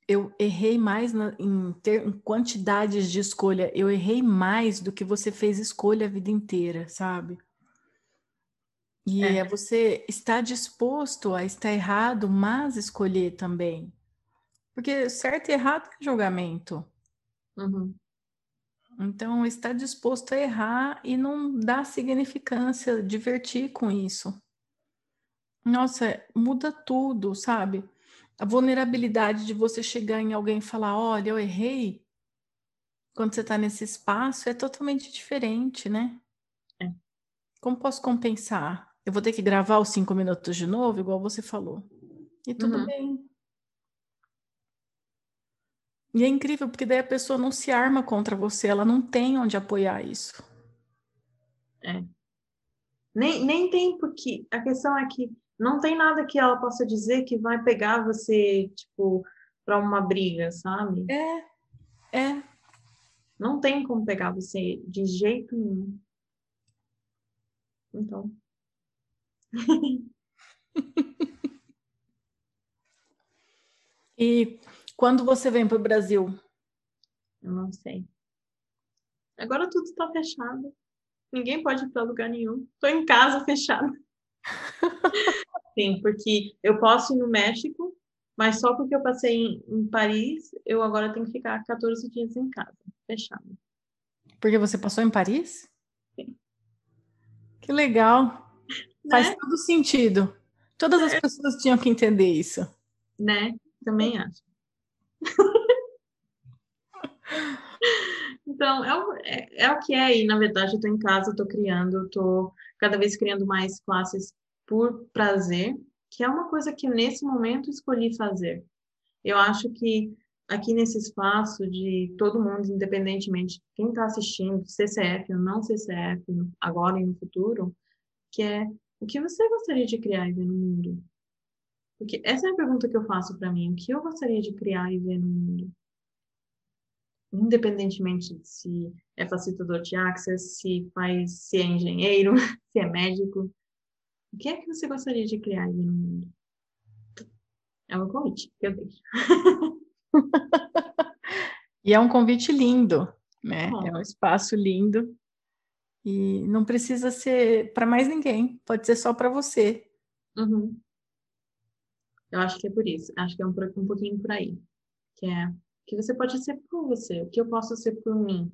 eu errei mais na, em, ter, em quantidades de escolha, eu errei mais do que você fez escolha a vida inteira, sabe? E é. é você estar disposto a estar errado, mas escolher também. Porque certo e errado é julgamento. Uhum. Então, estar disposto a errar e não dar significância, divertir com isso. Nossa, muda tudo, sabe? A vulnerabilidade de você chegar em alguém e falar: olha, eu errei. Quando você está nesse espaço, é totalmente diferente, né? É. Como posso compensar? Eu vou ter que gravar os cinco minutos de novo, igual você falou. E tudo uhum. bem. E é incrível, porque daí a pessoa não se arma contra você, ela não tem onde apoiar isso. É. Nem, nem tem, porque a questão é que não tem nada que ela possa dizer que vai pegar você, tipo, para uma briga, sabe? É, é. Não tem como pegar você de jeito nenhum. Então. e quando você vem para o Brasil? Eu não sei. Agora tudo está fechado. Ninguém pode ir para lugar nenhum. Estou em casa fechada. Sim, porque eu posso ir no México, mas só porque eu passei em, em, Paris, eu agora tenho que ficar 14 dias em casa, fechado. Porque você passou em Paris? Sim. Que legal. Faz né? todo sentido. Todas as é. pessoas tinham que entender isso. Né? Também acho. Então, é é, é, o que é, e na verdade eu estou em casa, estou criando, estou cada vez criando mais classes por prazer, que é uma coisa que nesse momento escolhi fazer. Eu acho que aqui nesse espaço de todo mundo, independentemente quem está assistindo, CCF ou não CCF, agora e no futuro, que é o que você gostaria de criar e ver no mundo? Porque essa é a pergunta que eu faço para mim. O que eu gostaria de criar e ver no mundo? Independentemente de se é facilitador de access, se faz, se é engenheiro, se é médico, o que é que você gostaria de criar aí no mundo? É um convite que eu deixo. e é um convite lindo, né? É. é um espaço lindo. E não precisa ser para mais ninguém, pode ser só para você. Uhum. Eu acho que é por isso. Acho que é um, um pouquinho por aí. Que é que você pode ser por você, o que eu posso ser por mim.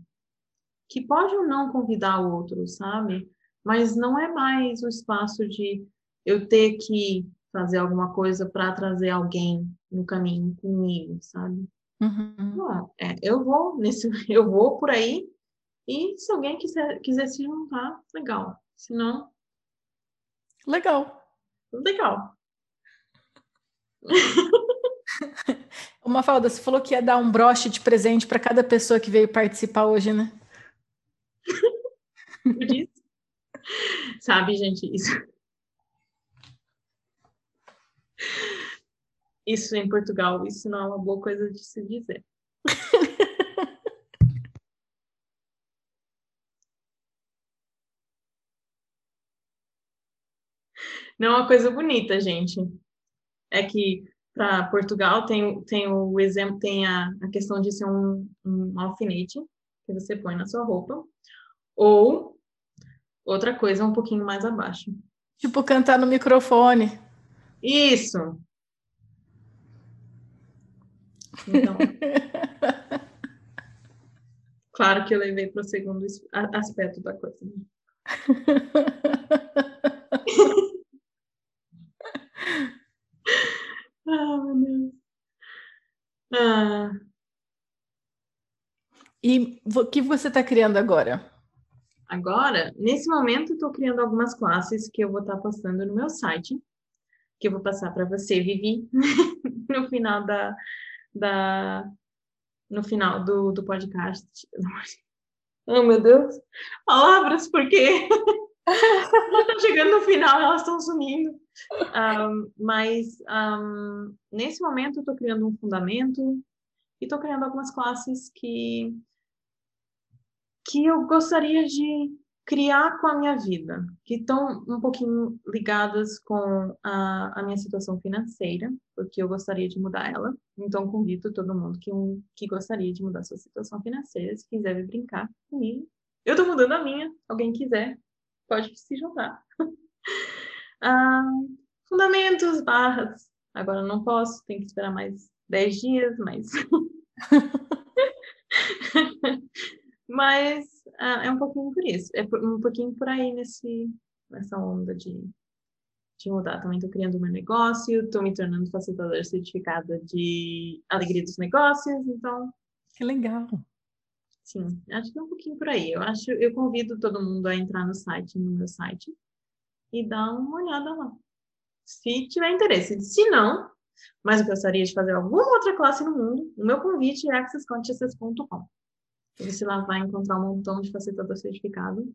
Que pode ou não convidar o outro, sabe? mas não é mais o espaço de eu ter que fazer alguma coisa para trazer alguém no caminho comigo, sabe? Uhum. Não, é, eu vou nesse, eu vou por aí e se alguém quiser, quiser se juntar, legal. Se não, legal, legal. Uma falda, você falou que ia dar um broche de presente para cada pessoa que veio participar hoje, né? Sabe, gente, isso. Isso em Portugal, isso não é uma boa coisa de se dizer. Não é uma coisa bonita, gente. É que para Portugal tem, tem o exemplo, tem a, a questão de ser um, um alfinete que você põe na sua roupa, ou outra coisa um pouquinho mais abaixo. Tipo cantar no microfone. Isso. Então. claro que eu levei para o segundo aspecto da coisa. ah, meu Deus. Ah. E o que você está criando agora? Agora, nesse momento, estou criando algumas classes que eu vou estar tá postando no meu site. que eu vou passar para você, Vivi, no final da, da no final do, do podcast. Oh, meu Deus! Palavras, porque tá chegando no final, elas estão sumindo. Um, mas um, nesse momento eu estou criando um fundamento e estou criando algumas classes que que eu gostaria de criar com a minha vida, que estão um pouquinho ligadas com a, a, minha situação financeira, porque eu gostaria de mudar ela. Então, convido todo mundo que, um, que gostaria de mudar sua situação financeira, se quiser vir brincar comigo. Eu estou mudando a minha, alguém quiser, pode se juntar. ah, fundamentos, barras, agora não posso, tem que esperar mais 10 dias, mas. mas ah, é um pouquinho por isso, é um pouquinho por aí nesse, nessa onda de, de mudar. Também estou criando meu negócio, estou me tornando facilitadora certificada de alegria dos negócios, então. Que legal! Sim, acho que é um pouquinho por aí. Eu acho, eu convido todo mundo a entrar no site, no meu site, e dar uma olhada lá. Se tiver interesse. Se não, mas gostaria de fazer alguma outra classe no mundo, o meu convite é accessconsciousness.com. Você lá vai encontrar um montão de facilitador certificado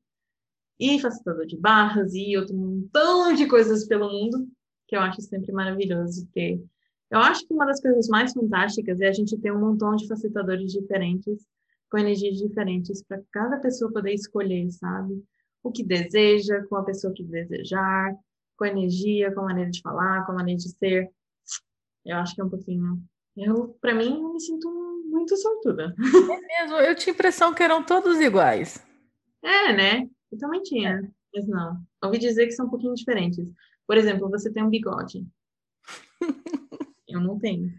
e facilitador de barras e outro montão de coisas pelo mundo, que eu acho sempre maravilhoso ter. Eu acho que uma das coisas mais fantásticas é a gente ter um montão de facilitadores diferentes, com energias diferentes, para cada pessoa poder escolher, sabe? O que deseja, com a pessoa que desejar, com energia, com a maneira de falar, com a maneira de ser. Eu acho que é um pouquinho. Eu, para mim, eu me sinto muito sortuda. É mesmo, eu tinha a impressão que eram todos iguais. É, né? Eu também tinha, é. mas não. Ouvi dizer que são um pouquinho diferentes. Por exemplo, você tem um bigode. eu não tenho.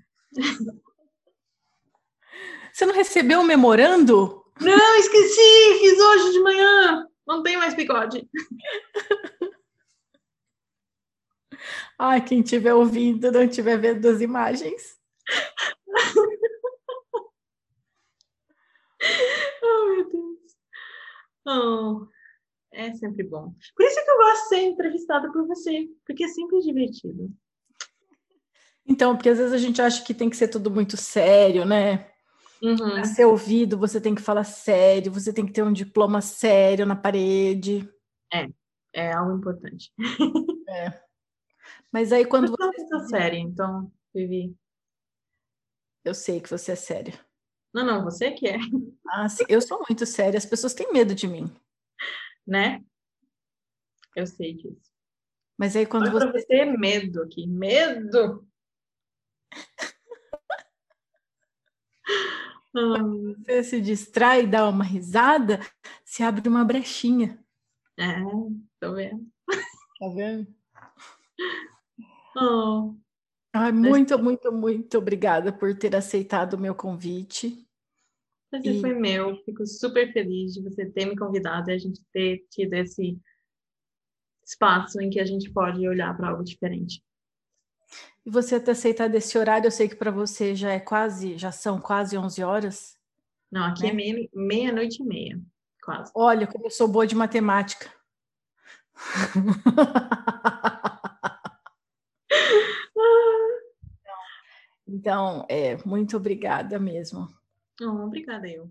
Você não recebeu o memorando? Não, esqueci! Fiz hoje de manhã. Não tenho mais bigode. Ai, quem estiver ouvindo, não estiver vendo as imagens. oh, meu Deus. Oh, é sempre bom. Por isso que eu gosto de ser entrevistada por você, porque é sempre divertido. Então, porque às vezes a gente acha que tem que ser tudo muito sério, né? Uhum. Para ser ouvido, você tem que falar sério, você tem que ter um diploma sério na parede. É, é algo importante. É. Mas aí quando eu você. Eu séria, então, Vivi. Eu sei que você é séria. Não, não, você que é. Ah, sim, eu sou muito séria, as pessoas têm medo de mim. Né? Eu sei disso. Mas aí quando Olha você. você ter medo aqui, medo! Quando você se distrai e dá uma risada, se abre uma brechinha. É, tô vendo. Tá vendo? Oh. Ai, muito, muito, muito obrigada por ter aceitado o meu convite. Prazer e... foi meu. Fico super feliz de você ter me convidado e a gente ter tido esse espaço em que a gente pode olhar para algo diferente. E você ter aceitado esse horário, eu sei que para você já é quase, já são quase 11 horas. Não, aqui é né? é meia-noite e meia, quase. Olha, como eu sou boa de matemática. Então, é, muito obrigada mesmo. Oh, obrigada eu.